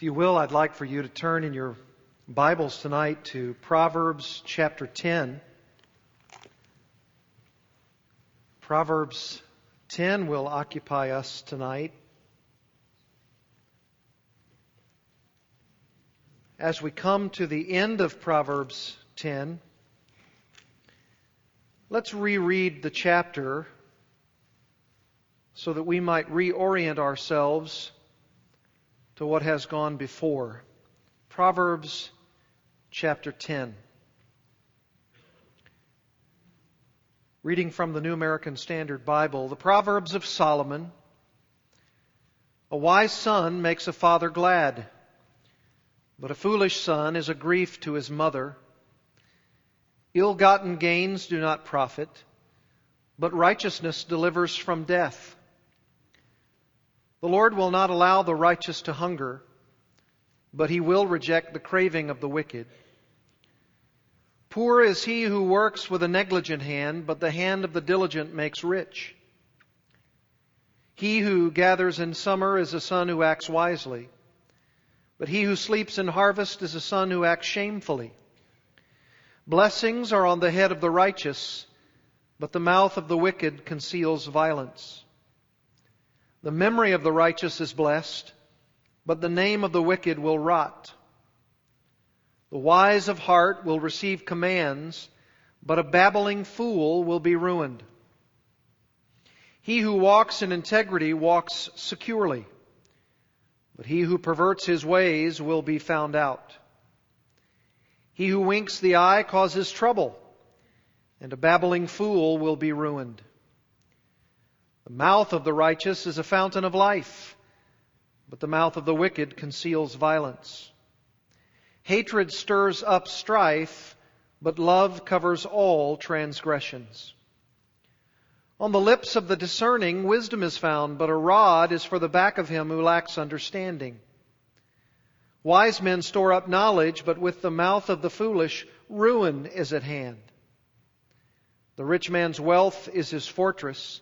If you will, I'd like for you to turn in your Bibles tonight to Proverbs chapter 10. Proverbs 10 will occupy us tonight. As we come to the end of Proverbs 10, let's reread the chapter so that we might reorient ourselves to what has gone before. Proverbs chapter 10. Reading from the New American Standard Bible, the Proverbs of Solomon. A wise son makes a father glad, but a foolish son is a grief to his mother. Ill gotten gains do not profit, but righteousness delivers from death. The Lord will not allow the righteous to hunger, but he will reject the craving of the wicked. Poor is he who works with a negligent hand, but the hand of the diligent makes rich. He who gathers in summer is a son who acts wisely, but he who sleeps in harvest is a son who acts shamefully. Blessings are on the head of the righteous, but the mouth of the wicked conceals violence. The memory of the righteous is blessed, but the name of the wicked will rot. The wise of heart will receive commands, but a babbling fool will be ruined. He who walks in integrity walks securely, but he who perverts his ways will be found out. He who winks the eye causes trouble, and a babbling fool will be ruined. The mouth of the righteous is a fountain of life, but the mouth of the wicked conceals violence. Hatred stirs up strife, but love covers all transgressions. On the lips of the discerning, wisdom is found, but a rod is for the back of him who lacks understanding. Wise men store up knowledge, but with the mouth of the foolish, ruin is at hand. The rich man's wealth is his fortress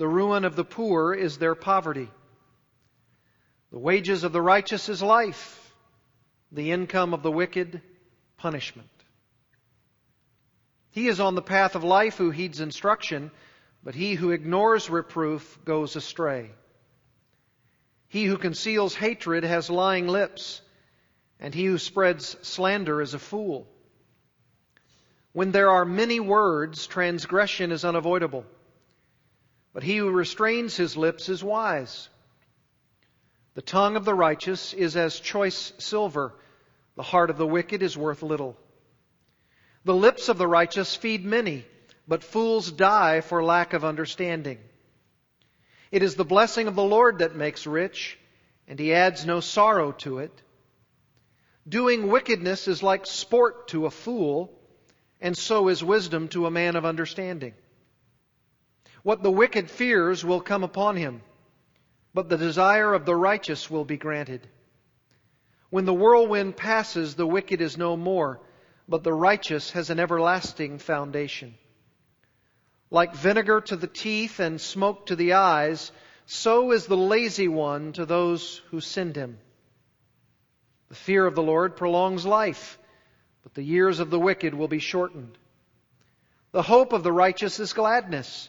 the ruin of the poor is their poverty. The wages of the righteous is life. The income of the wicked, punishment. He is on the path of life who heeds instruction, but he who ignores reproof goes astray. He who conceals hatred has lying lips, and he who spreads slander is a fool. When there are many words, transgression is unavoidable. But he who restrains his lips is wise. The tongue of the righteous is as choice silver. The heart of the wicked is worth little. The lips of the righteous feed many, but fools die for lack of understanding. It is the blessing of the Lord that makes rich, and he adds no sorrow to it. Doing wickedness is like sport to a fool, and so is wisdom to a man of understanding. What the wicked fears will come upon him, but the desire of the righteous will be granted. When the whirlwind passes, the wicked is no more, but the righteous has an everlasting foundation. Like vinegar to the teeth and smoke to the eyes, so is the lazy one to those who send him. The fear of the Lord prolongs life, but the years of the wicked will be shortened. The hope of the righteous is gladness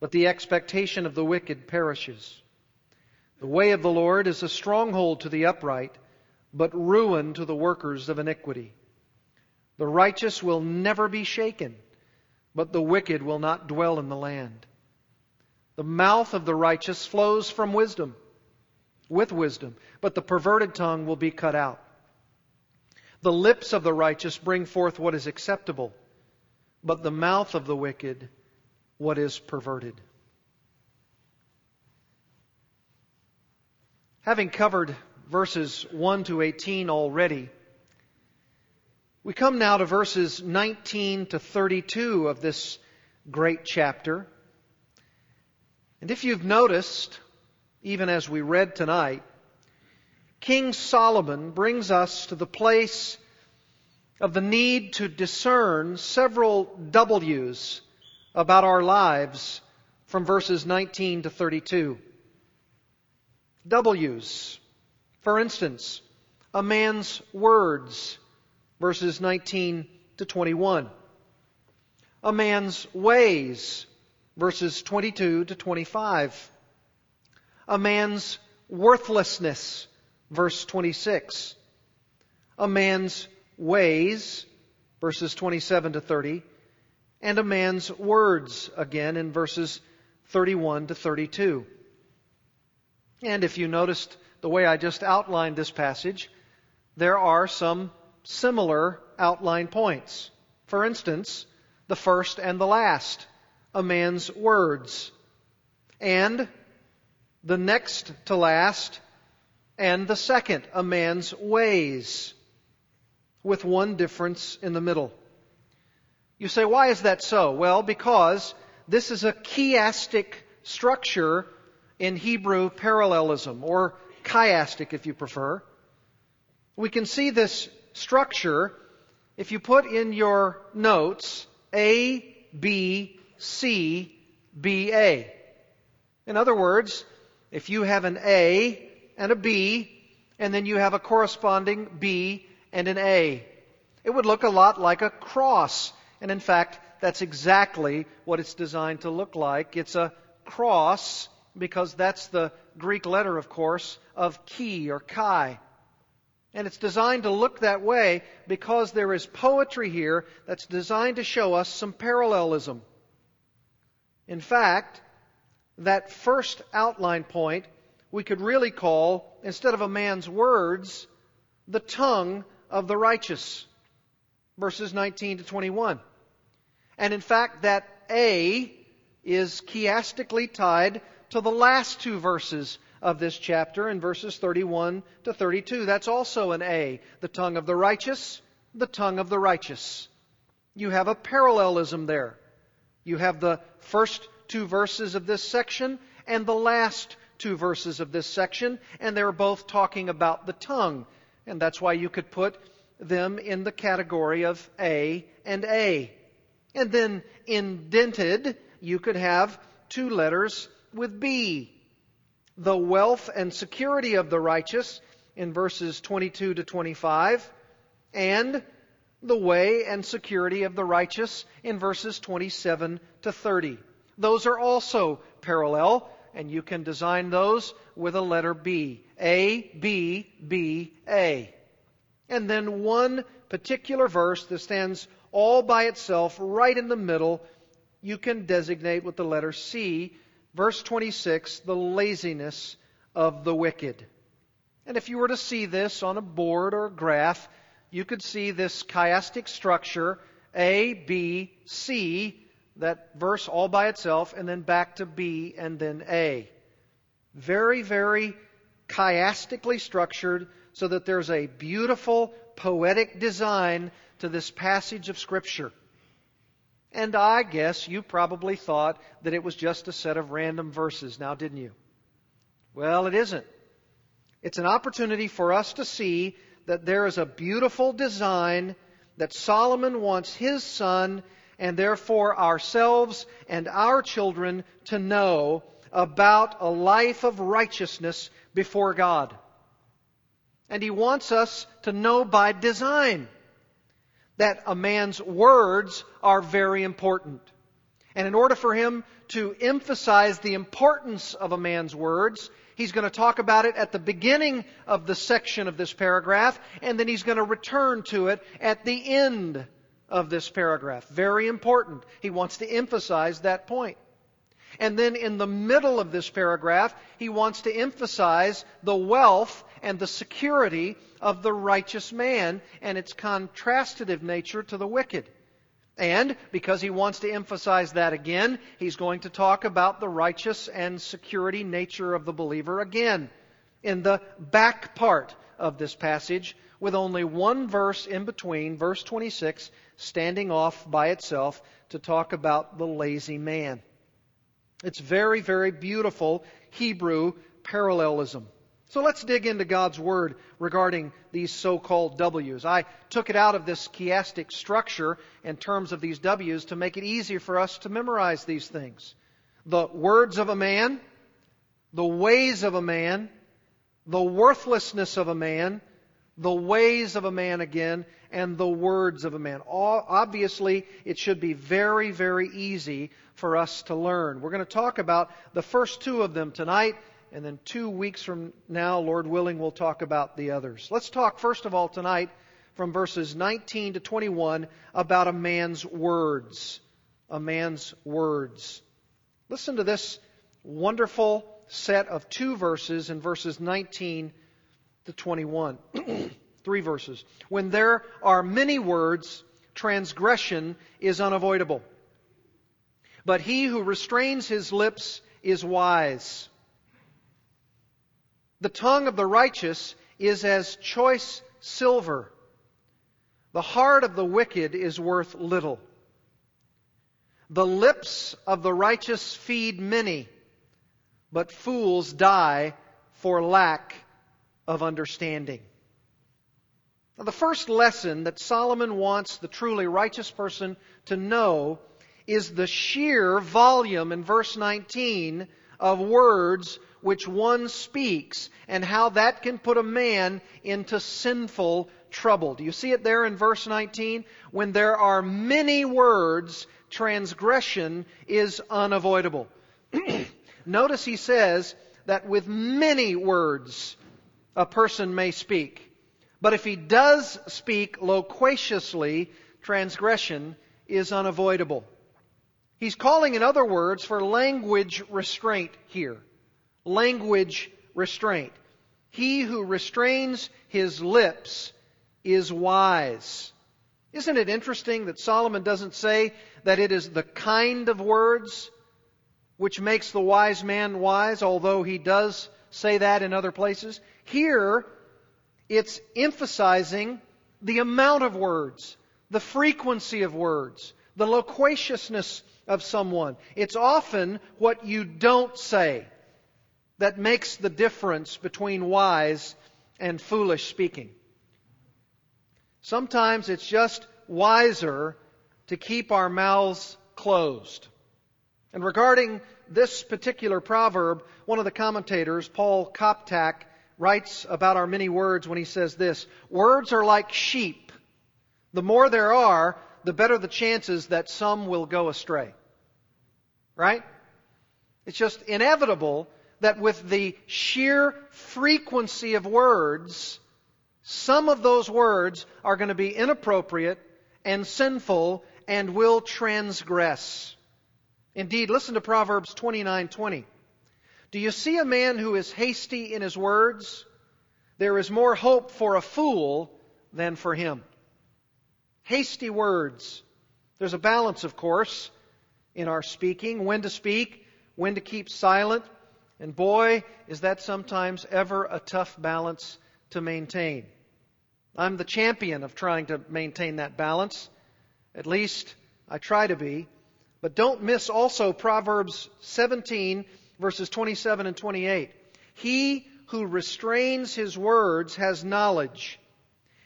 but the expectation of the wicked perishes. The way of the Lord is a stronghold to the upright, but ruin to the workers of iniquity. The righteous will never be shaken, but the wicked will not dwell in the land. The mouth of the righteous flows from wisdom, with wisdom, but the perverted tongue will be cut out. The lips of the righteous bring forth what is acceptable, but the mouth of the wicked what is perverted. Having covered verses 1 to 18 already, we come now to verses 19 to 32 of this great chapter. And if you've noticed, even as we read tonight, King Solomon brings us to the place of the need to discern several W's about our lives from verses 19 to 32. W's. For instance, A man's words, verses 19 to 21. A man's ways, verses 22 to 25. A man's worthlessness, verse 26. A man's ways, verses 27 to 30. And a man's words, again in verses 31 to 32. And if you noticed the way I just outlined this passage, there are some similar outline points. For instance, the first and the last, a man's words. And the next to last, and the second, a man's ways, with one difference in the middle. You say, why is that so? Well, because this is a chiastic structure in Hebrew parallelism, or chiastic if you prefer. We can see this structure if you put in your notes A, B, C, B, A. In other words, if you have an A and a B, and then you have a corresponding B and an A, it would look a lot like a cross. And in fact, that's exactly what it's designed to look like. It's a cross because that's the Greek letter, of course, of chi or chi. And it's designed to look that way because there is poetry here that's designed to show us some parallelism. In fact, that first outline point we could really call, instead of a man's words, the tongue of the righteous. Verses 19 to 21. And in fact, that A is chiastically tied to the last two verses of this chapter in verses 31 to 32. That's also an A. The tongue of the righteous, the tongue of the righteous. You have a parallelism there. You have the first two verses of this section and the last two verses of this section, and they're both talking about the tongue. And that's why you could put them in the category of A and A. And then indented, you could have two letters with B. The wealth and security of the righteous in verses 22 to 25, and the way and security of the righteous in verses 27 to 30. Those are also parallel, and you can design those with a letter B. A, B, B, A. And then one particular verse that stands all by itself right in the middle, you can designate with the letter C verse 26, the laziness of the wicked. And if you were to see this on a board or a graph, you could see this chiastic structure, A, B, C, that verse all by itself, and then back to B and then A. Very, very chiastically structured so that there's a beautiful poetic design to this passage of Scripture. And I guess you probably thought that it was just a set of random verses, now didn't you? Well, it isn't. It's an opportunity for us to see that there is a beautiful design that Solomon wants his son and therefore ourselves and our children to know about a life of righteousness before God. And he wants us to know by design that a man's words are very important. And in order for him to emphasize the importance of a man's words, he's going to talk about it at the beginning of the section of this paragraph, and then he's going to return to it at the end of this paragraph. Very important. He wants to emphasize that point. And then in the middle of this paragraph, he wants to emphasize the wealth and the security of the righteous man and its contrastative nature to the wicked. And because he wants to emphasize that again, he's going to talk about the righteous and security nature of the believer again in the back part of this passage with only one verse in between, verse 26, standing off by itself to talk about the lazy man. It's very, very beautiful Hebrew parallelism. So let's dig into God's Word regarding these so called W's. I took it out of this chiastic structure in terms of these W's to make it easier for us to memorize these things. The words of a man, the ways of a man, the worthlessness of a man, the ways of a man again, and the words of a man. All, obviously, it should be very, very easy for us to learn. We're going to talk about the first two of them tonight, and then two weeks from now, Lord willing, we'll talk about the others. Let's talk, first of all, tonight from verses 19 to 21 about a man's words. A man's words. Listen to this wonderful set of two verses in verses 19 to 21. Three verses. When there are many words, transgression is unavoidable. But he who restrains his lips is wise. The tongue of the righteous is as choice silver. The heart of the wicked is worth little. The lips of the righteous feed many, but fools die for lack of understanding. Now, the first lesson that Solomon wants the truly righteous person to know is the sheer volume in verse 19 of words which one speaks and how that can put a man into sinful trouble. Do you see it there in verse 19? When there are many words, transgression is unavoidable. Notice he says that with many words a person may speak. But if he does speak loquaciously, transgression is unavoidable. He's calling, in other words, for language restraint here. Language restraint. He who restrains his lips is wise. Isn't it interesting that Solomon doesn't say that it is the kind of words which makes the wise man wise, although he does say that in other places? Here, it's emphasizing the amount of words, the frequency of words, the loquaciousness of someone. It's often what you don't say that makes the difference between wise and foolish speaking. Sometimes it's just wiser to keep our mouths closed. And regarding this particular proverb, one of the commentators, Paul Koptak, writes about our many words when he says this Words are like sheep. The more there are, the better the chances that some will go astray. Right? It's just inevitable that with the sheer frequency of words, some of those words are going to be inappropriate and sinful and will transgress. Indeed, listen to Proverbs 29:20. Do you see a man who is hasty in his words? There is more hope for a fool than for him. Hasty words. There's a balance, of course, in our speaking when to speak, when to keep silent. And boy, is that sometimes ever a tough balance to maintain. I'm the champion of trying to maintain that balance. At least I try to be. But don't miss also Proverbs 17 verses 27 and 28. He who restrains his words has knowledge,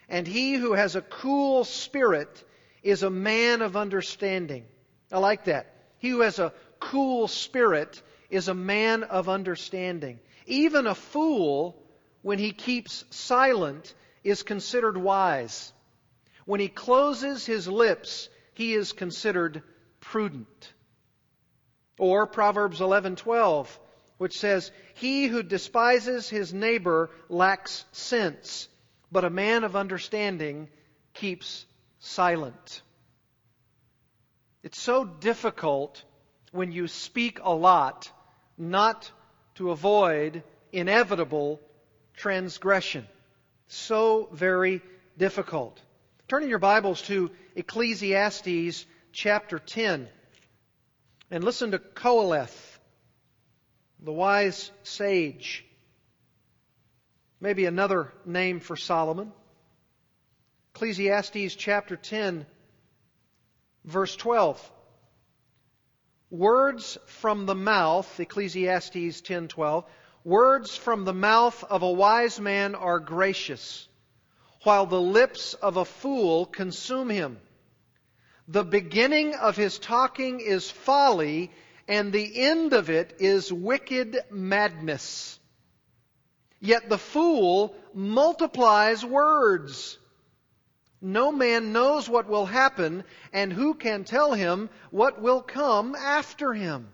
and he who has a cool spirit is a man of understanding. I like that. He who has a cool spirit is a man of understanding. Even a fool, when he keeps silent, is considered wise. When he closes his lips, he is considered prudent. Or Proverbs 11:12, which says, "He who despises his neighbor lacks sense, but a man of understanding keeps silent." It's so difficult when you speak a lot not to avoid inevitable transgression. So very difficult. Turning your Bibles to Ecclesiastes chapter 10. And listen to Qoheleth, the wise sage. Maybe another name for Solomon. Ecclesiastes chapter 10, verse 12. Words from the mouth, Ecclesiastes 10:12, words from the mouth of a wise man are gracious, while the lips of a fool consume him. The beginning of his talking is folly, and the end of it is wicked madness. Yet the fool multiplies words. No man knows what will happen, and who can tell him what will come after him?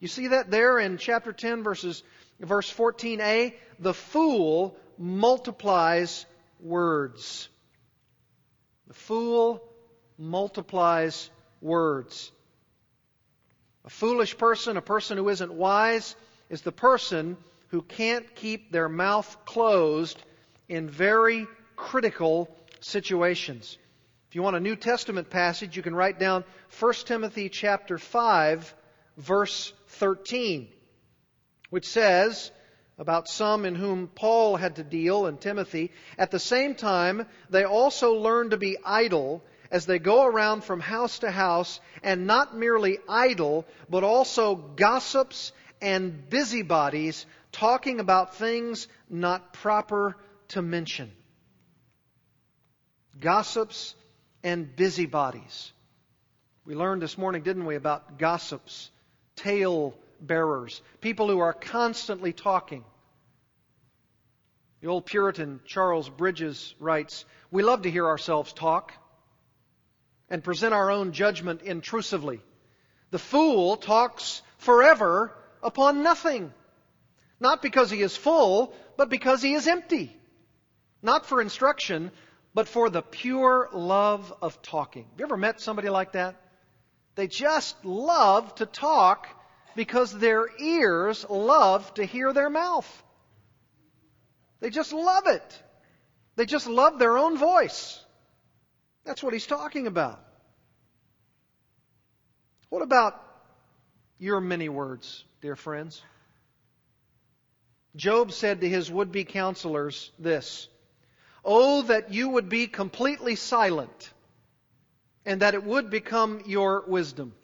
You see that there in chapter 10, verses, verse 14a? The fool multiplies words. The fool multiplies words. A foolish person, a person who isn't wise, is the person who can't keep their mouth closed in very critical situations. If you want a New Testament passage, you can write down 1 Timothy chapter 5 verse 13, which says about some in whom Paul had to deal and Timothy, at the same time they also learn to be idle as they go around from house to house, and not merely idle, but also gossips and busybodies, talking about things not proper to mention. Gossips and busybodies. We learned this morning, didn't we, about gossips, tale bearers, people who are constantly talking. The old Puritan Charles Bridges writes, We love to hear ourselves talk and present our own judgment intrusively. The fool talks forever upon nothing. Not because he is full, but because he is empty. Not for instruction, but for the pure love of talking. Have you ever met somebody like that? They just love to talk because their ears love to hear their mouth. They just love it. They just love their own voice. That's what he's talking about. What about your many words, dear friends? Job said to his would be counselors this Oh, that you would be completely silent, and that it would become your wisdom.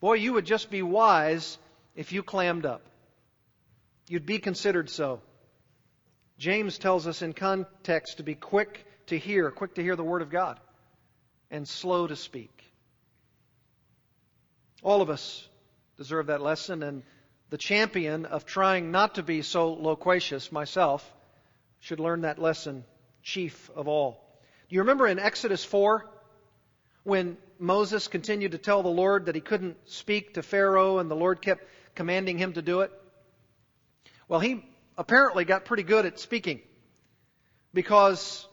Boy, you would just be wise if you clammed up. You'd be considered so. James tells us in context to be quick to hear, quick to hear the Word of God, and slow to speak. All of us deserve that lesson, and the champion of trying not to be so loquacious, myself, should learn that lesson chief of all. Do you remember in Exodus 4 when Moses continued to tell the Lord that he couldn't speak to Pharaoh and the Lord kept commanding him to do it? Well, he apparently got pretty good at speaking because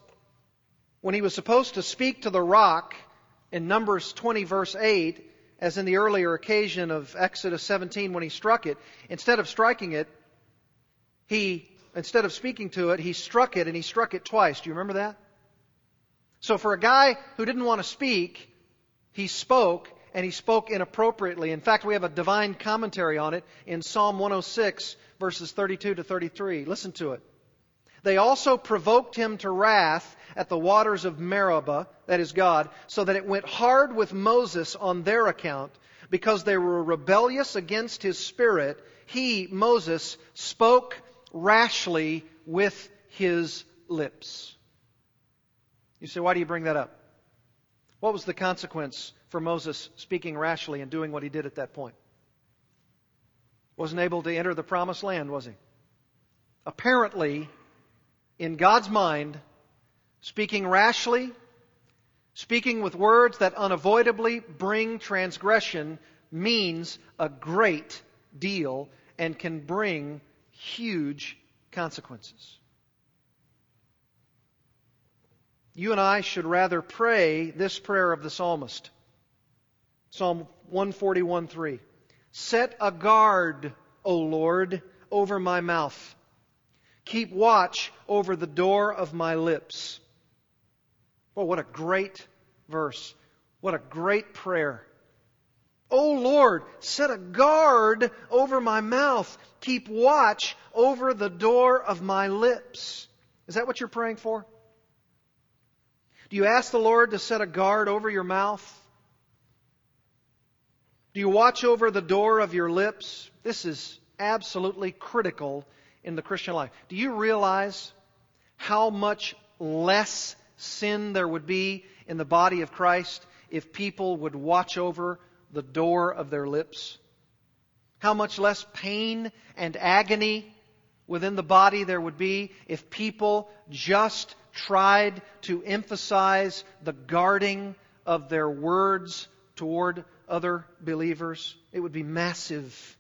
when he was supposed to speak to the rock in Numbers 20 verse 8, as in the earlier occasion of Exodus 17 when he struck it, instead of striking it, he instead of speaking to it, he struck it and he struck it twice. Do you remember that? So for a guy who didn't want to speak, he spoke and he spoke inappropriately. In fact, we have a divine commentary on it in Psalm 106 verses 32 to 33. Listen to it. They also provoked him to wrath at the waters of Meribah, that is God, so that it went hard with Moses on their account, because they were rebellious against his spirit. He, Moses, spoke rashly with his lips. You say, why do you bring that up? What was the consequence for Moses speaking rashly and doing what he did at that point? Wasn't able to enter the promised land, was he? Apparently, in God's mind, speaking rashly, speaking with words that unavoidably bring transgression means a great deal and can bring huge consequences. You and I should rather pray this prayer of the psalmist. Psalm 141:3. Set a guard, O Lord, over my mouth. Keep watch over the door of my lips. Well, what a great verse. What a great prayer. O Lord, set a guard over my mouth. Keep watch over the door of my lips. Is that what you're praying for? Do you ask the Lord to set a guard over your mouth? Do you watch over the door of your lips? This is absolutely critical in the Christian life. Do you realize how much less sin there would be in the body of Christ if people would watch over the door of their lips? How much less pain and agony within the body there would be if people just tried to emphasize the guarding of their words toward other believers. It would be massive.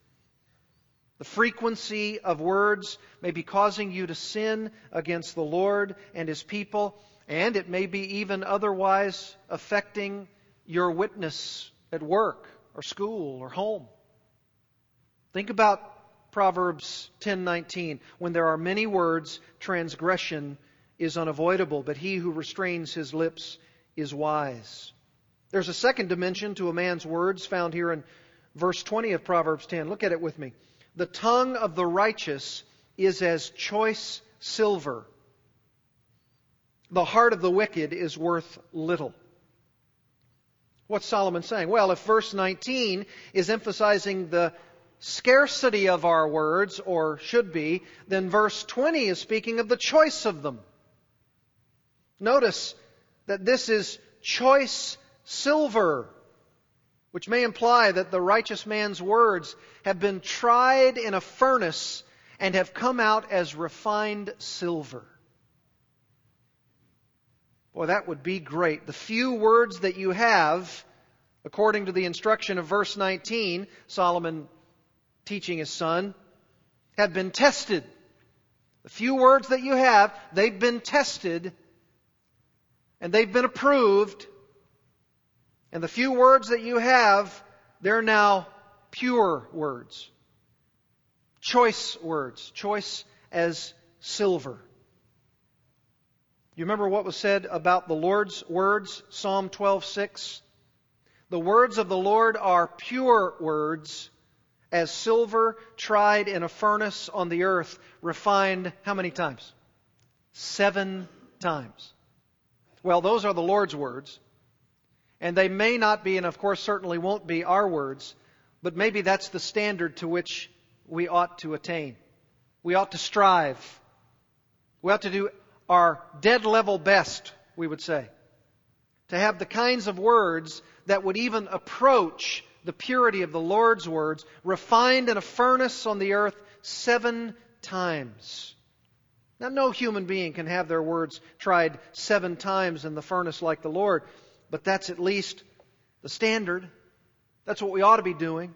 The frequency of words may be causing you to sin against the Lord and His people, and it may be even otherwise affecting your witness at work or school or home. Think about Proverbs 10:19, when there are many words, transgression is unavoidable, but he who restrains his lips is wise. There's a second dimension to a man's words found here in verse 20 of Proverbs 10. Look at it with me. The tongue of the righteous is as choice silver. The heart of the wicked is worth little. What's Solomon saying? Well, if verse 19 is emphasizing the scarcity of our words, or should be, then verse 20 is speaking of the choice of them. Notice that this is choice silver, which may imply that the righteous man's words have been tried in a furnace and have come out as refined silver. Boy, that would be great. The few words that you have, according to the instruction of verse 19, Solomon teaching his son, have been tested. The few words that you have, they've been tested and they've been approved. And the few words that you have, they're now pure words. Choice words. Choice as silver. You remember what was said about the Lord's words? Psalm 12:6. The words of the Lord are pure words, as silver tried in a furnace on the earth, refined how many times? Seven times. Well, those are the Lord's words. And they may not be, and of course certainly won't be, our words, but maybe that's the standard to which we ought to attain. We ought to strive. We ought to do our dead level best, we would say. To have the kinds of words that would even approach the purity of the Lord's words, refined in a furnace on the earth seven times. Now, no human being can have their words tried seven times in the furnace like the Lord, but that's at least the standard. That's what we ought to be doing.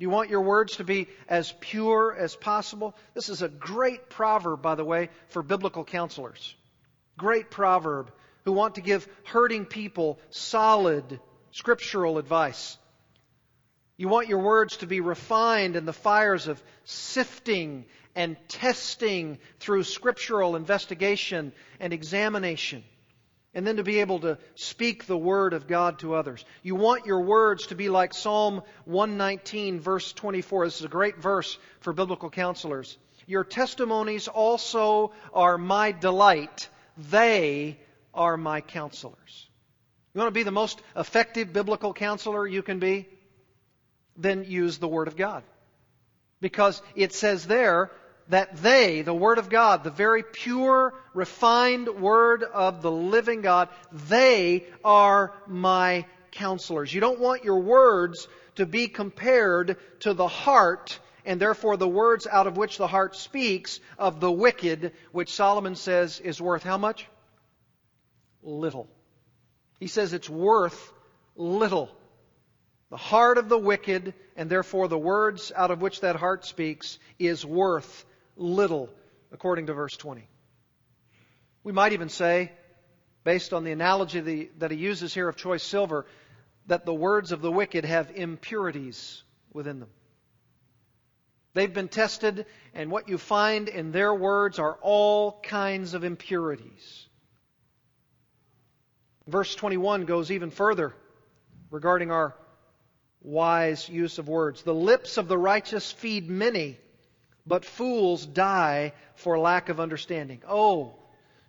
You want your words to be as pure as possible? This is a great proverb, by the way, for biblical counselors. Great proverb who want to give hurting people solid scriptural advice. You want your words to be refined in the fires of sifting and testing through scriptural investigation and examination. And then to be able to speak the word of God to others. You want your words to be like Psalm 119, verse 24. This is a great verse for biblical counselors. Your testimonies also are my delight. They are my counselors. You want to be the most effective biblical counselor you can be? then use the Word of God. Because it says there that they, the Word of God, the very pure, refined Word of the living God, they are my counselors. You don't want your words to be compared to the heart and therefore the words out of which the heart speaks of the wicked, which Solomon says is worth how much? Little. He says it's worth little. The heart of the wicked, and therefore the words out of which that heart speaks, is worth little, according to verse 20. We might even say, based on the analogy that he uses here of choice silver, that the words of the wicked have impurities within them. They've been tested, and what you find in their words are all kinds of impurities. Verse 21 goes even further regarding our wise use of words. The lips of the righteous feed many, but fools die for lack of understanding. Oh,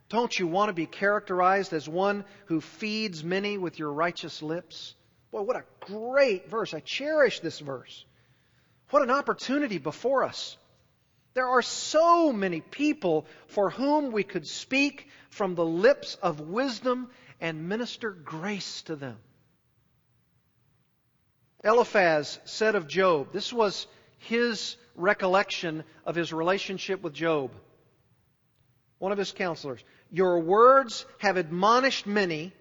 don't you want to be characterized as one who feeds many with your righteous lips? Boy, what a great verse. I cherish this verse. What an opportunity before us. There are so many people for whom we could speak from the lips of wisdom and minister grace to them. Eliphaz said of Job, this was his recollection of his relationship with Job. One of his counselors. Your words have admonished many.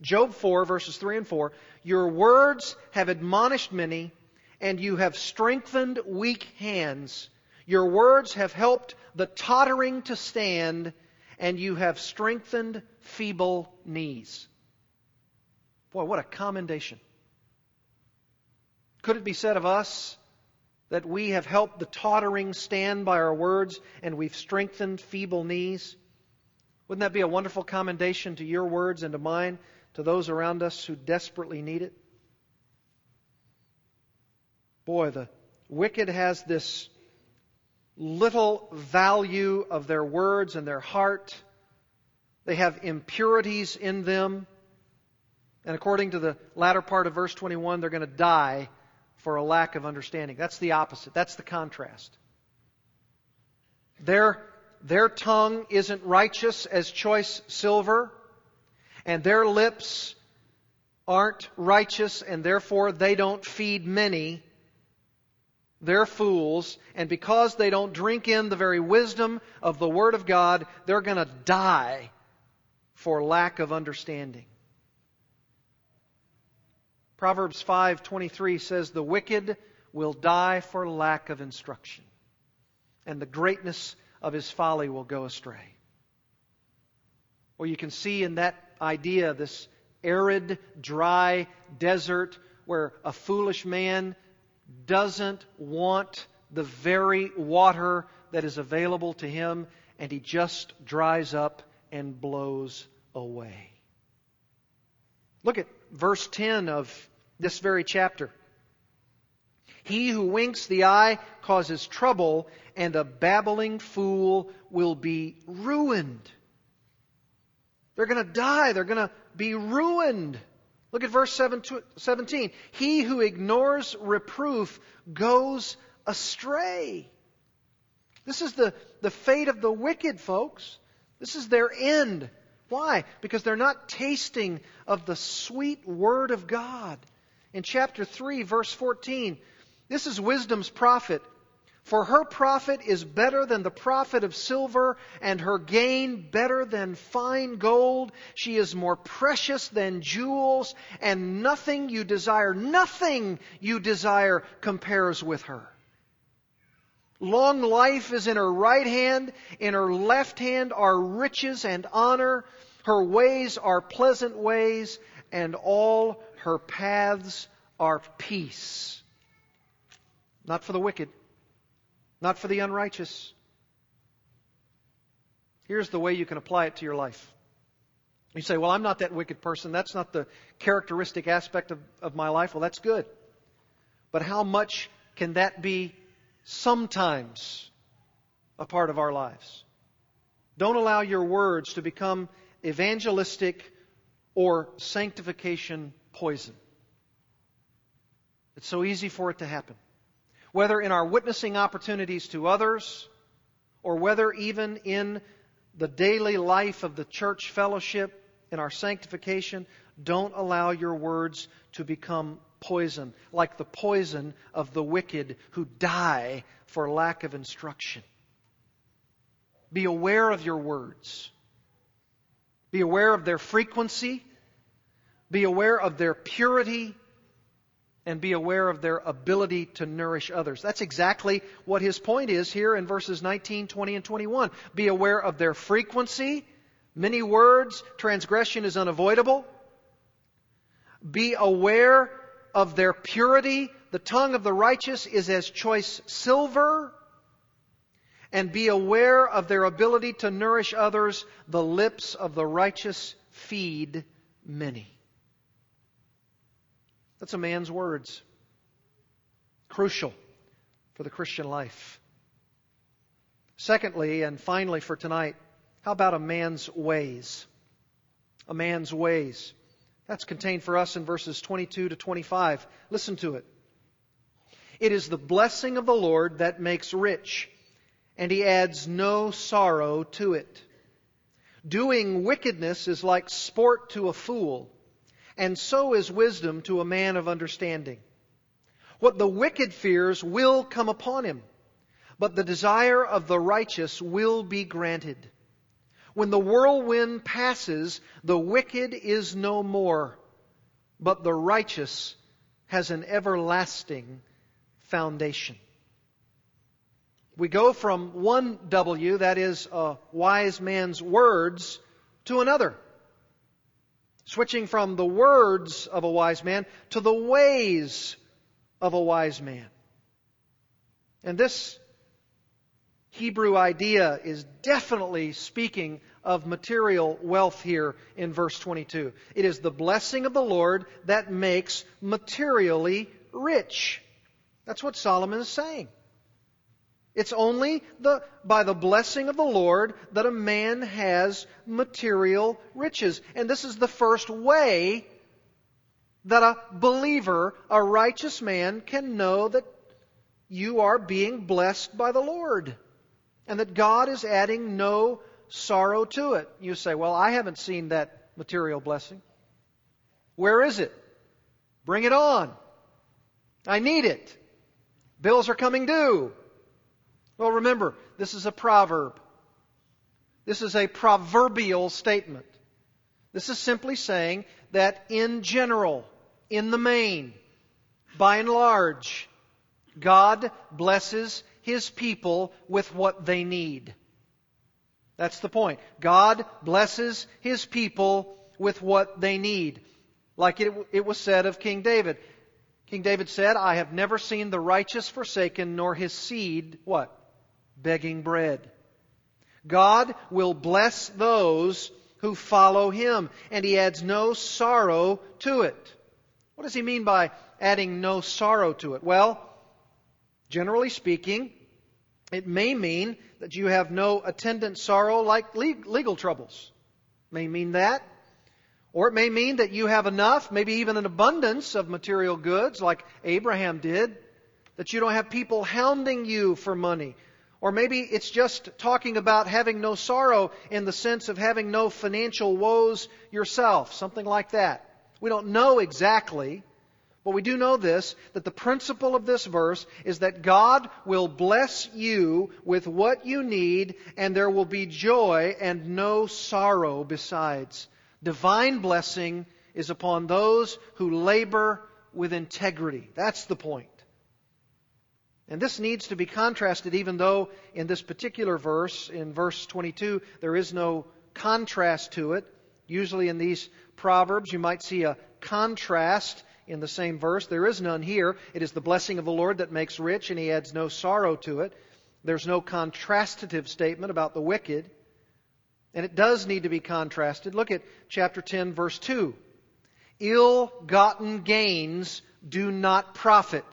Job 4, verses 3 and 4. Your words have admonished many, and you have strengthened weak hands. Your words have helped the tottering to stand, and you have strengthened feeble knees. Boy, what a commendation. Could it be said of us that we have helped the tottering stand by our words and we've strengthened feeble knees? Wouldn't that be a wonderful commendation to your words and to mine, to those around us who desperately need it? Boy, the wicked has this little value of their words and their heart. They have impurities in them. And according to the latter part of verse 21, they're going to die for a lack of understanding. That's the opposite. That's the contrast. Their, their tongue isn't righteous as choice silver, and their lips aren't righteous, and therefore they don't feed many. They're fools, and because they don't drink in the very wisdom of the Word of God, they're going to die for lack of understanding. Proverbs 5:23 says the wicked will die for lack of instruction and the greatness of his folly will go astray. Well, you can see in that idea this arid, dry desert where a foolish man doesn't want the very water that is available to him and he just dries up and blows away. Look at verse 10 of this very chapter. He who winks the eye causes trouble, and a babbling fool will be ruined. They're going to die. They're going to be ruined. Look at verse 17. He who ignores reproof goes astray. This is the, the fate of the wicked, folks. This is their end. Why? Because they're not tasting of the sweet Word of God. In chapter 3, verse 14, this is wisdom's profit. For her profit is better than the profit of silver, and her gain better than fine gold. She is more precious than jewels, and nothing you desire, nothing you desire compares with her. Long life is in her right hand, in her left hand are riches and honor. Her ways are pleasant ways, and all her paths are peace. Not for the wicked, not for the unrighteous. Here's the way you can apply it to your life. You say, Well, I'm not that wicked person. That's not the characteristic aspect of, of my life. Well, that's good. But how much can that be sometimes a part of our lives? Don't allow your words to become evangelistic or sanctification poison. It's so easy for it to happen. Whether in our witnessing opportunities to others, or whether even in the daily life of the church fellowship, in our sanctification, don't allow your words to become poison, like the poison of the wicked who die for lack of instruction. Be aware of your words. Be aware of their frequency. Be aware of their purity. And be aware of their ability to nourish others. That's exactly what his point is here in verses 19, 20, and 21. Be aware of their frequency. Many words, transgression is unavoidable. Be aware of their purity. The tongue of the righteous is as choice silver and be aware of their ability to nourish others. The lips of the righteous feed many. That's a man's words. Crucial for the Christian life. Secondly, and finally for tonight, how about a man's ways? A man's ways. That's contained for us in verses 22 to 25. Listen to it. It is the blessing of the Lord that makes rich and he adds no sorrow to it. Doing wickedness is like sport to a fool, and so is wisdom to a man of understanding. What the wicked fears will come upon him, but the desire of the righteous will be granted. When the whirlwind passes, the wicked is no more, but the righteous has an everlasting foundation. We go from one W, that is a wise man's words, to another. Switching from the words of a wise man to the ways of a wise man. And this Hebrew idea is definitely speaking of material wealth here in verse 22. It is the blessing of the Lord that makes materially rich. That's what Solomon is saying. It's only the, by the blessing of the Lord that a man has material riches. And this is the first way that a believer, a righteous man, can know that you are being blessed by the Lord and that God is adding no sorrow to it. You say, Well, I haven't seen that material blessing. Where is it? Bring it on. I need it. Bills are coming due. Well, remember, this is a proverb. This is a proverbial statement. This is simply saying that in general, in the main, by and large, God blesses His people with what they need. That's the point. God blesses His people with what they need. Like it, it was said of King David. King David said, I have never seen the righteous forsaken, nor his seed, what? Begging bread. God will bless those who follow him, and he adds no sorrow to it. What does he mean by adding no sorrow to it? Well, generally speaking, it may mean that you have no attendant sorrow like legal troubles. It may mean that. Or it may mean that you have enough, maybe even an abundance of material goods like Abraham did, that you don't have people hounding you for money. Or maybe it's just talking about having no sorrow in the sense of having no financial woes yourself, something like that. We don't know exactly, but we do know this that the principle of this verse is that God will bless you with what you need, and there will be joy and no sorrow besides. Divine blessing is upon those who labor with integrity. That's the point. And this needs to be contrasted, even though in this particular verse, in verse 22, there is no contrast to it. Usually in these Proverbs, you might see a contrast in the same verse. There is none here. It is the blessing of the Lord that makes rich, and he adds no sorrow to it. There's no contrastative statement about the wicked. And it does need to be contrasted. Look at chapter 10, verse 2. Ill gotten gains do not profit,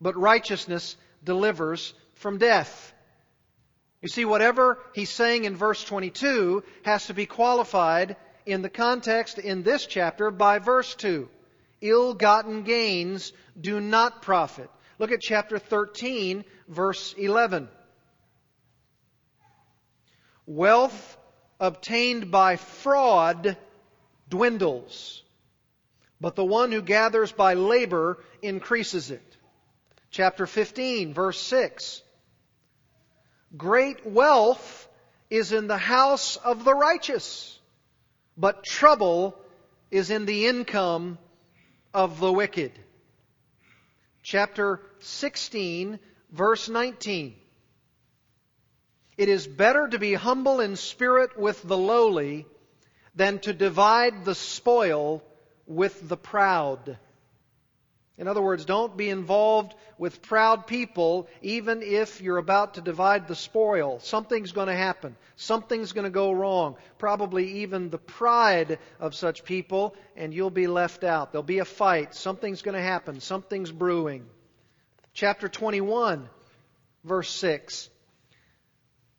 but righteousness delivers from death. You see, whatever he's saying in verse 22 has to be qualified in the context in this chapter by verse 2. Ill gotten gains do not profit. Look at chapter 13, verse 11. Wealth obtained by fraud dwindles, but the one who gathers by labor increases it. Chapter 15, verse 6. Great wealth is in the house of the righteous but trouble is in the income of the wicked. Chapter 16, verse 19. It is better to be humble in spirit with the lowly than to divide the spoil with the proud. In other words, don't be involved with proud people even if you're about to divide the spoil. Something's going to happen. Something's going to go wrong. Probably even the pride of such people, and you'll be left out. There'll be a fight. Something's going to happen. Something's brewing. Chapter 21, verse 6.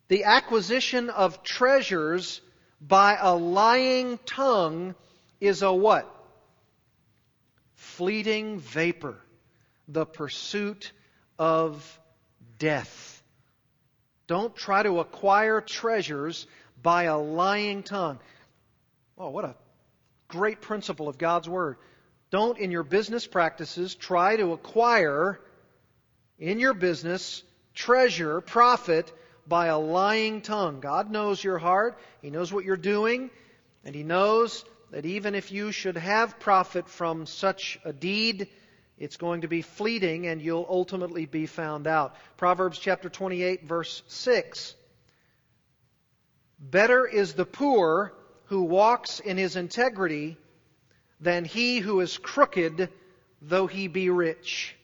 The acquisition of treasures by a lying tongue is a what? Fleeting vapor, the pursuit of death. Don't try to acquire treasures by a lying tongue. Oh, what a great principle of God's Word. Don't, in your business practices, try to acquire in your business treasure, profit, by a lying tongue. God knows your heart. He knows what you're doing. And He knows that even if you should have profit from such a deed, it's going to be fleeting and you'll ultimately be found out. Proverbs chapter 28, verse 6. Better is the poor who walks in his integrity than he who is crooked, though he be rich.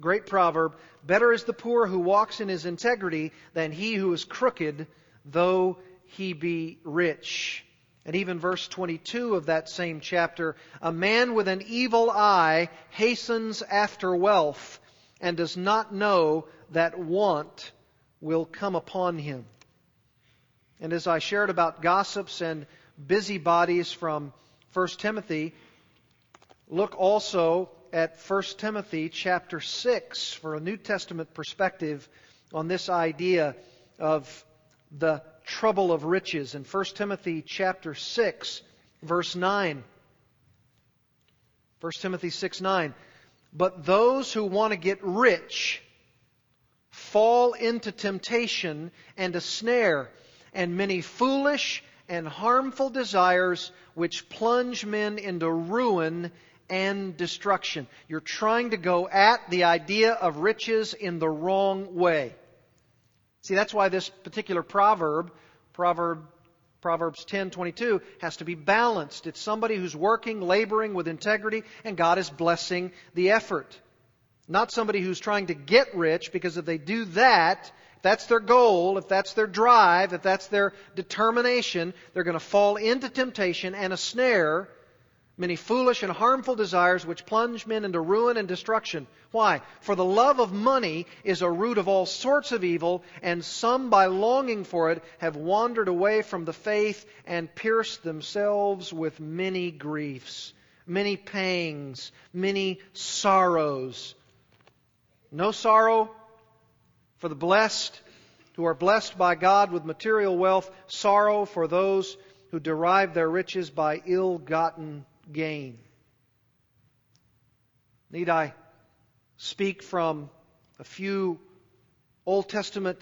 Great proverb. Better is the poor who walks in his integrity than he who is crooked, though he be rich. And even verse 22 of that same chapter a man with an evil eye hastens after wealth and does not know that want will come upon him. And as I shared about gossips and busybodies from 1 Timothy, look also at 1 Timothy chapter 6 for a New Testament perspective on this idea of the trouble of riches in 1 Timothy chapter 6 verse 9. 1 Timothy 6 9. But those who want to get rich fall into temptation and a snare and many foolish and harmful desires which plunge men into ruin and destruction. You're trying to go at the idea of riches in the wrong way. See, that's why this particular proverb, proverb Proverbs 10:22 has to be balanced. It's somebody who's working, laboring with integrity and God is blessing the effort. Not somebody who's trying to get rich because if they do that, if that's their goal, if that's their drive, if that's their determination, they're going to fall into temptation and a snare many foolish and harmful desires which plunge men into ruin and destruction. Why? For the love of money is a root of all sorts of evil, and some by longing for it have wandered away from the faith and pierced themselves with many griefs, many pangs, many sorrows. No sorrow for the blessed who are blessed by God with material wealth, sorrow for those who derive their riches by ill gotten gain. Need I speak from a few Old Testament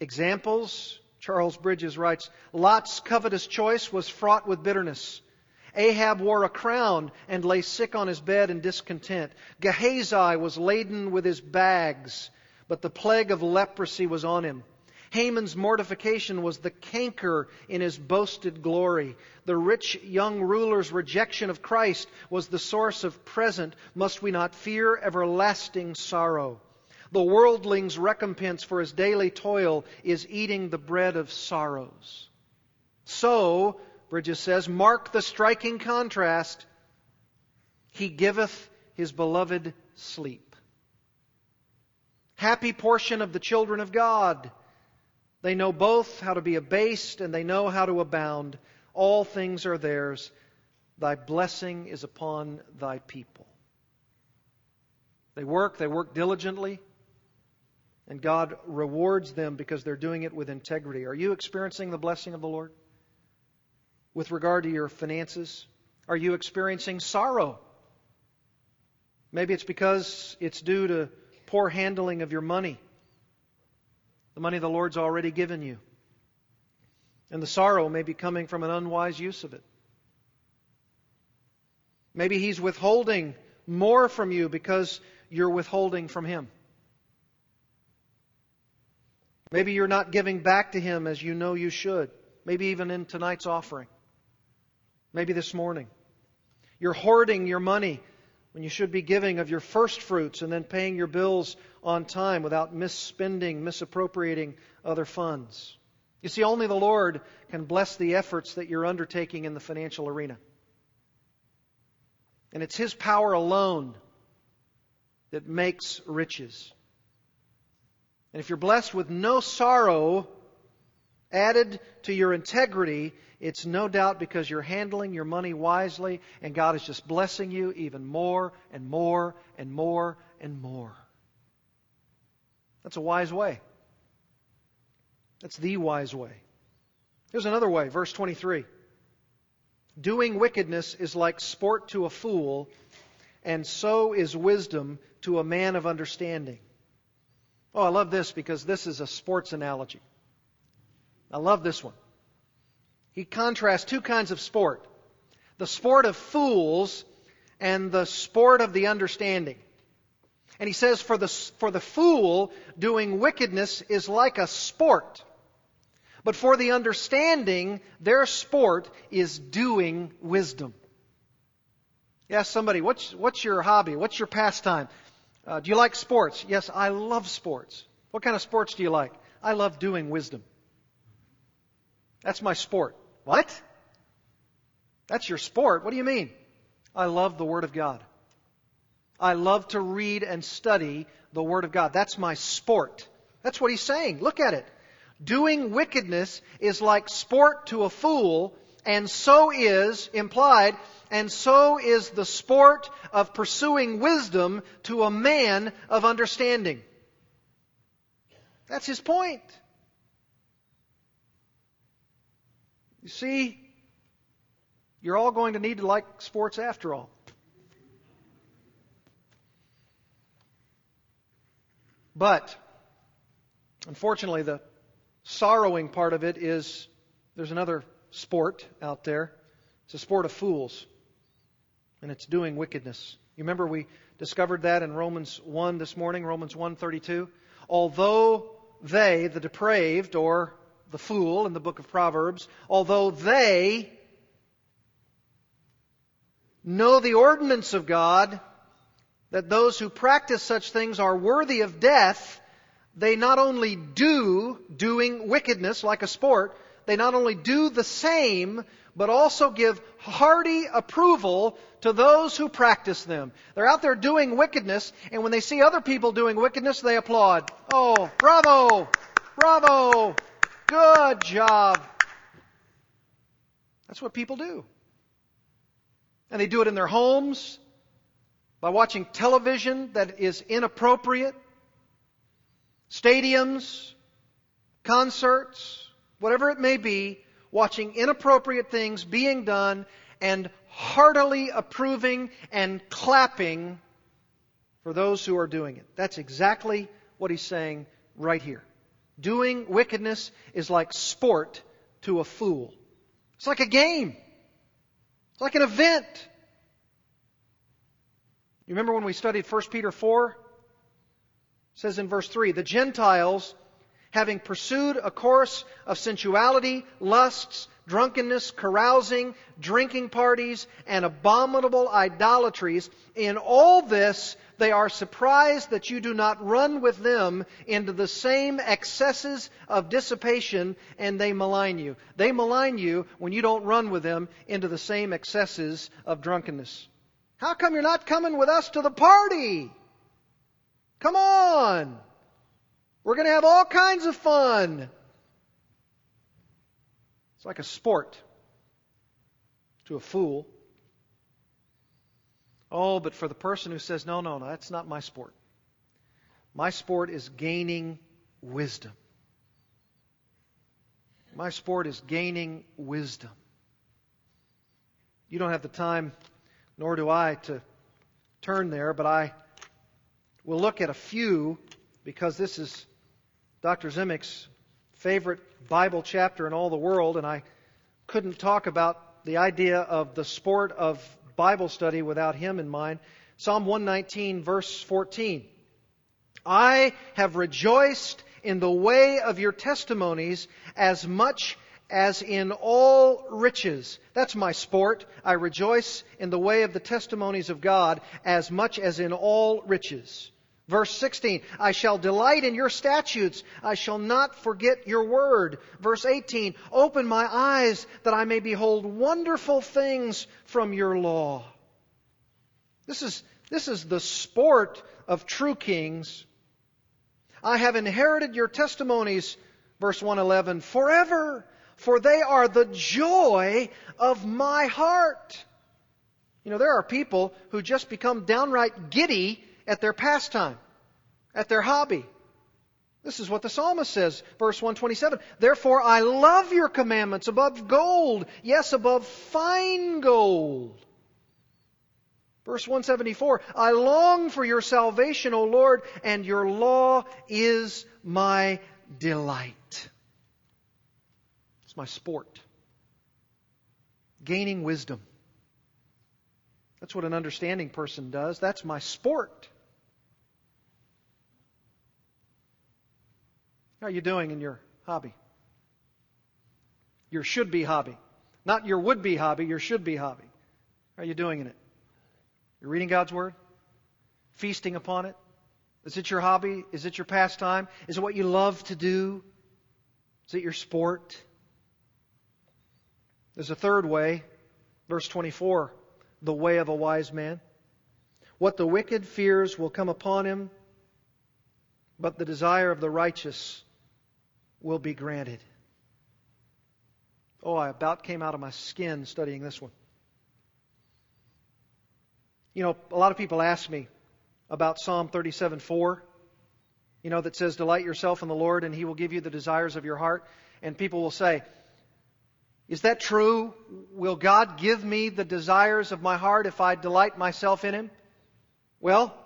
examples? Charles Bridges writes Lot's covetous choice was fraught with bitterness. Ahab wore a crown and lay sick on his bed in discontent. Gehazi was laden with his bags, but the plague of leprosy was on him. Haman's mortification was the canker in his boasted glory. The rich young ruler's rejection of Christ was the source of present, must we not fear, everlasting sorrow. The worldling's recompense for his daily toil is eating the bread of sorrows. So, Bridges says, mark the striking contrast. He giveth his beloved sleep. Happy portion of the children of God. They know both how to be abased and they know how to abound. All things are theirs. Thy blessing is upon thy people. They work, they work diligently, and God rewards them because they're doing it with integrity. Are you experiencing the blessing of the Lord? With regard to your finances, are you experiencing sorrow? Maybe it's because it's due to poor handling of your money the money the Lord's already given you. And the sorrow may be coming from an unwise use of it. Maybe He's withholding more from you because you're withholding from Him. Maybe you're not giving back to Him as you know you should. Maybe even in tonight's offering. Maybe this morning. You're hoarding your money when you should be giving of your first fruits and then paying your bills on time without misspending, misappropriating other funds. You see, only the Lord can bless the efforts that you're undertaking in the financial arena. And it's His power alone that makes riches. And if you're blessed with no sorrow added to your integrity, it's no doubt because you're handling your money wisely and God is just blessing you even more and more and more and more. That's a wise way. That's the wise way. Here's another way, verse 23. Doing wickedness is like sport to a fool, and so is wisdom to a man of understanding. Oh, I love this because this is a sports analogy. I love this one. He contrasts two kinds of sport the sport of fools and the sport of the understanding. And he says, for the, for the fool, doing wickedness is like a sport. But for the understanding, their sport is doing wisdom. Yes, somebody, what's, what's your hobby? What's your pastime? Uh, do you like sports? Yes, I love sports. What kind of sports do you like? I love doing wisdom. That's my sport. What? That's your sport? What do you mean? I love the Word of God. I love to read and study the Word of God. That's my sport. That's what he's saying. Look at it. Doing wickedness is like sport to a fool, and so is, implied, and so is the sport of pursuing wisdom to a man of understanding. That's his point. You see, you're all going to need to like sports after all. But, unfortunately, the sorrowing part of it is there's another sport out there. It's a sport of fools, and it's doing wickedness. You remember we discovered that in Romans 1 this morning, Romans 1:32. Although they, the depraved or the fool in the book of Proverbs, although they know the ordinance of God, that those who practice such things are worthy of death, they not only do doing wickedness like a sport, they not only do the same, but also give hearty approval to those who practice them. They're out there doing wickedness, and when they see other people doing wickedness, they applaud. Oh, bravo! Bravo! Good job! That's what people do. And they do it in their homes, by watching television that is inappropriate, stadiums, concerts, whatever it may be, watching inappropriate things being done and heartily approving and clapping for those who are doing it. That's exactly what he's saying right here. Doing wickedness is like sport to a fool. It's like a game. It's like an event. You remember when we studied 1 Peter 4? It says in verse 3 The Gentiles, having pursued a course of sensuality, lusts, drunkenness, carousing, drinking parties, and abominable idolatries, in all this they are surprised that you do not run with them into the same excesses of dissipation, and they malign you. They malign you when you don't run with them into the same excesses of drunkenness. How come you're not coming with us to the party? Come on. We're going to have all kinds of fun. It's like a sport to a fool. Oh, but for the person who says, no, no, no, that's not my sport. My sport is gaining wisdom. My sport is gaining wisdom. You don't have the time nor do I to turn there, but I will look at a few because this is Dr. Zimick's favorite Bible chapter in all the world, and I couldn't talk about the idea of the sport of Bible study without him in mind. Psalm 119, verse 14. I have rejoiced in the way of your testimonies as much as in all riches. That's my sport. I rejoice in the way of the testimonies of God as much as in all riches. Verse 16, I shall delight in your statutes. I shall not forget your word. Verse 18, open my eyes that I may behold wonderful things from your law. This is, this is the sport of true kings. I have inherited your testimonies, verse 111, forever for they are the joy of my heart. You know, there are people who just become downright giddy at their pastime, at their hobby. This is what the psalmist says, verse 127. Therefore I love your commandments above gold, yes, above fine gold. Verse 174, I long for your salvation, O Lord, and your law is my delight. It's my sport. Gaining wisdom. That's what an understanding person does. That's my sport. How are you doing in your hobby? Your should be hobby. Not your would be hobby, your should be hobby. How are you doing in it? You're reading God's Word? Feasting upon it? Is it your hobby? Is it your pastime? Is it what you love to do? Is it your sport? There's a third way. Verse 24 the way of a wise man. What the wicked fears will come upon him, but the desire of the righteous will be granted. Oh, I about came out of my skin studying this one. You know, a lot of people ask me about Psalm 37 4, you know, that says, Delight yourself in the Lord, and he will give you the desires of your heart. And people will say, Is that true? Will God give me the desires of my heart if I delight myself in him? Well,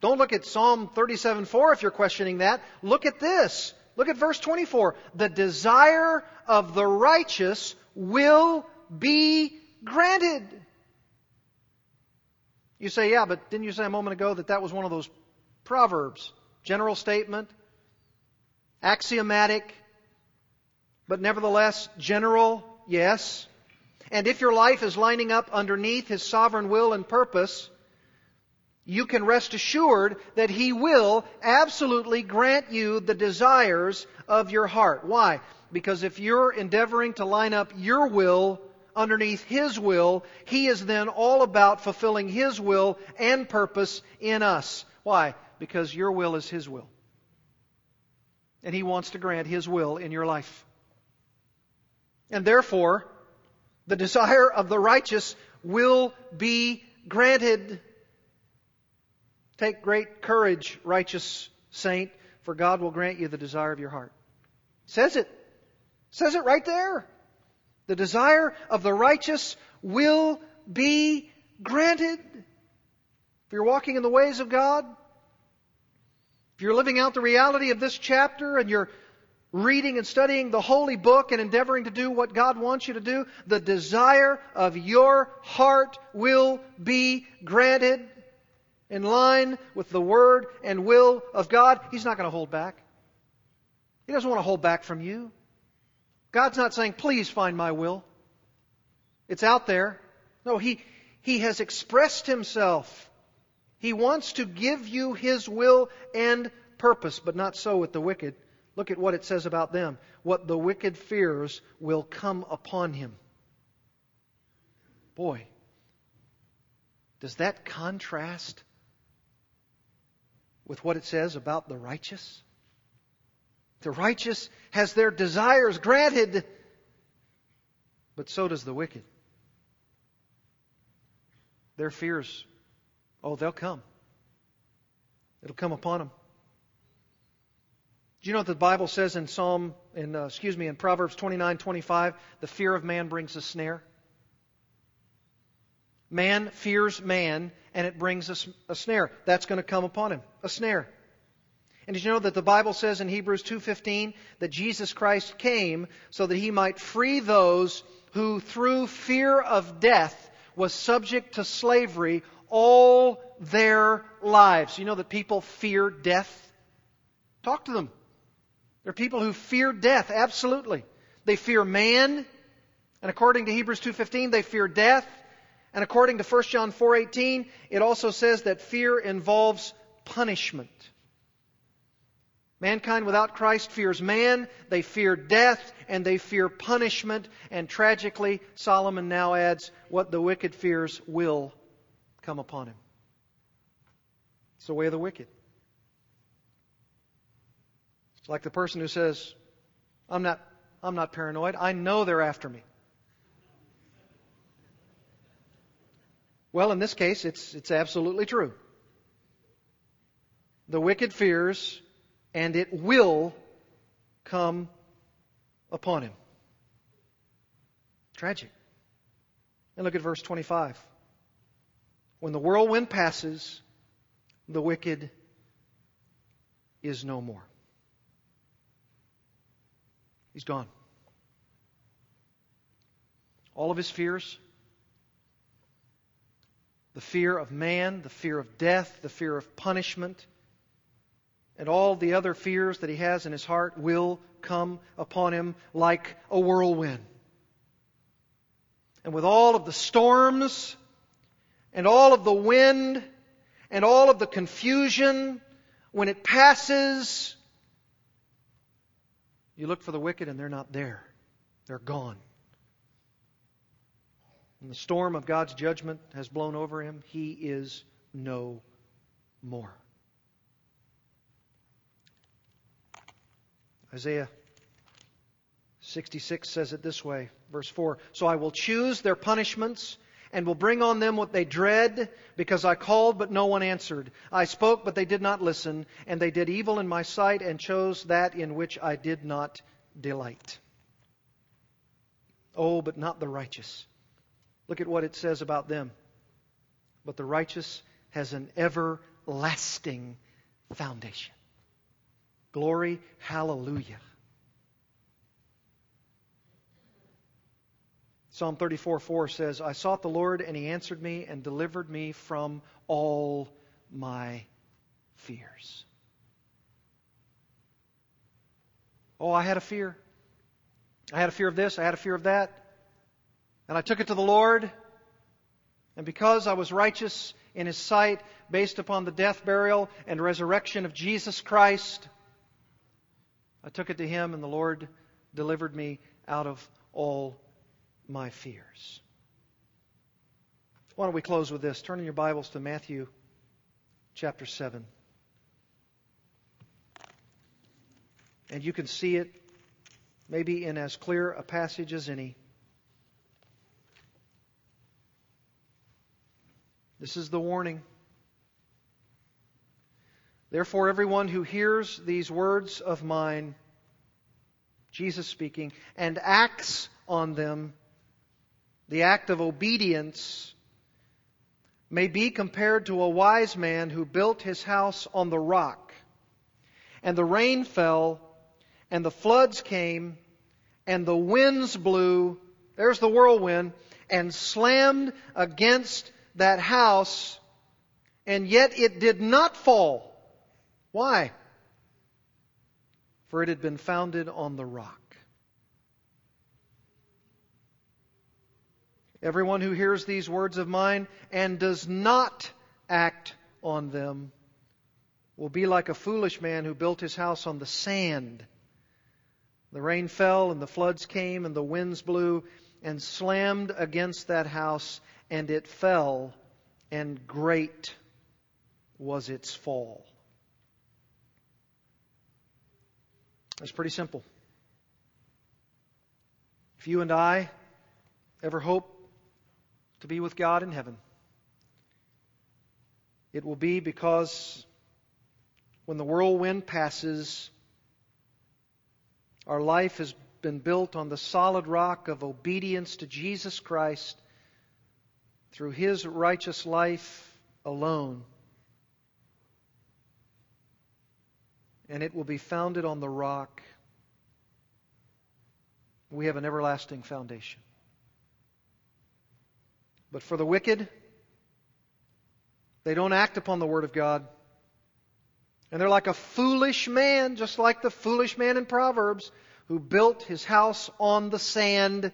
don't look at Psalm 37 4 if you're questioning that. Look at this. Look at verse 24. The desire of the righteous will be granted. You say, yeah, but didn't you say a moment ago that that was one of those proverbs? General statement, axiomatic, but nevertheless general, yes. And if your life is lining up underneath His sovereign will and purpose, you can rest assured that He will absolutely grant you the desires of your heart. Why? Because if you're endeavoring to line up your will underneath His will, He is then all about fulfilling His will and purpose in us. Why? Because your will is His will. And He wants to grant His will in your life. And therefore, the desire of the righteous will be granted. Take great courage, righteous saint, for God will grant you the desire of your heart. Says it. Says it right there. The desire of the righteous will be granted. If you're walking in the ways of God, if you're living out the reality of this chapter and you're reading and studying the holy book and endeavoring to do what God wants you to do, the desire of your heart will be granted in line with the word and will of God. He's not going to hold back. He doesn't want to hold back from you. God's not saying, please find my will. It's out there. No, He, He has expressed Himself. He wants to give you His will and purpose, but not so with the wicked. Look at what it says about them. What the wicked fears will come upon him. Boy, does that contrast with what it says about the righteous? The righteous has their desires granted, but so does the wicked. Their fears, oh, they'll come. It'll come upon them. Do you know what the Bible says in Psalm, in uh, excuse me, in Proverbs twenty nine twenty five? The fear of man brings a snare. Man fears man, and it brings a, a snare. That's going to come upon him. A snare. And did you know that the Bible says in Hebrews 2:15 that Jesus Christ came so that he might free those who through fear of death was subject to slavery all their lives. You know that people fear death? Talk to them. There are people who fear death, absolutely. They fear man, and according to Hebrews 2:15 they fear death, and according to 1 John 4:18 it also says that fear involves punishment. Mankind without Christ fears man, they fear death, and they fear punishment. And tragically, Solomon now adds, what the wicked fears will come upon him. It's the way of the wicked. It's like the person who says, I'm not, I'm not paranoid. I know they're after me. Well, in this case, it's, it's absolutely true. The wicked fears and it will come upon him. Tragic. And look at verse 25. When the whirlwind passes, the wicked is no more. He's gone. All of his fears, the fear of man, the fear of death, the fear of punishment, and all the other fears that he has in his heart will come upon him like a whirlwind. And with all of the storms and all of the wind and all of the confusion, when it passes, you look for the wicked and they're not there. They're gone. When the storm of God's judgment has blown over him, he is no more. Isaiah 66 says it this way, verse 4 So I will choose their punishments and will bring on them what they dread, because I called, but no one answered. I spoke, but they did not listen, and they did evil in my sight and chose that in which I did not delight. Oh, but not the righteous. Look at what it says about them. But the righteous has an everlasting foundation. Glory, hallelujah. Psalm 34 4 says, I sought the Lord, and he answered me and delivered me from all my fears. Oh, I had a fear. I had a fear of this, I had a fear of that. And I took it to the Lord. And because I was righteous in his sight, based upon the death, burial, and resurrection of Jesus Christ, I took it to him, and the Lord delivered me out of all my fears. Why don't we close with this? Turn in your Bibles to Matthew chapter 7. And you can see it maybe in as clear a passage as any. This is the warning. Therefore, everyone who hears these words of mine, Jesus speaking, and acts on them, the act of obedience, may be compared to a wise man who built his house on the rock. And the rain fell, and the floods came, and the winds blew, there's the whirlwind, and slammed against that house, and yet it did not fall why? For it had been founded on the rock. Everyone who hears these words of mine and does not act on them will be like a foolish man who built his house on the sand. The rain fell and the floods came and the winds blew and slammed against that house and it fell and great was its fall. It's pretty simple. If you and I ever hope to be with God in heaven, it will be because when the whirlwind passes, our life has been built on the solid rock of obedience to Jesus Christ through His righteous life alone. and it will be founded on the rock. We have an everlasting foundation. But for the wicked, they don't act upon the Word of God. And they're like a foolish man, just like the foolish man in Proverbs, who built his house on the sand.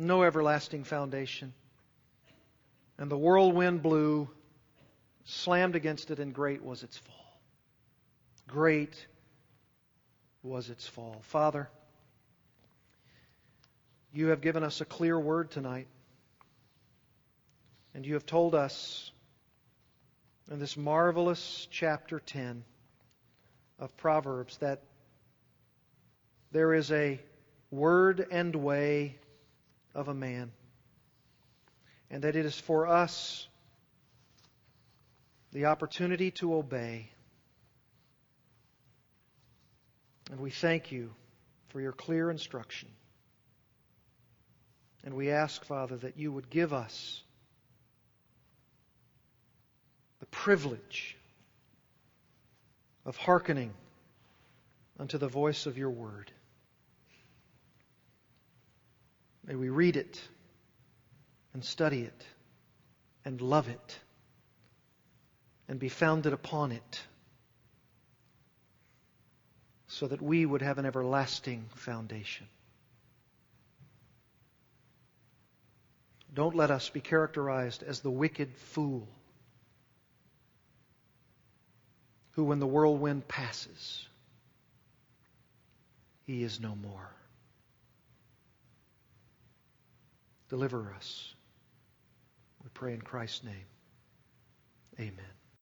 No everlasting foundation. And the whirlwind blew slammed against it, and great was its fall. Great was its fall. Father, you have given us a clear word tonight, and you have told us in this marvelous chapter 10 of Proverbs that there is a word and way of a man, and that it is for us the opportunity to obey. And we thank you for your clear instruction. And we ask, Father, that you would give us the privilege of hearkening unto the voice of your word. May we read it and study it and love it and be founded upon it so that we would have an everlasting foundation. Don't let us be characterized as the wicked fool who, when the whirlwind passes, he is no more. Deliver us. We pray in Christ's name. Amen.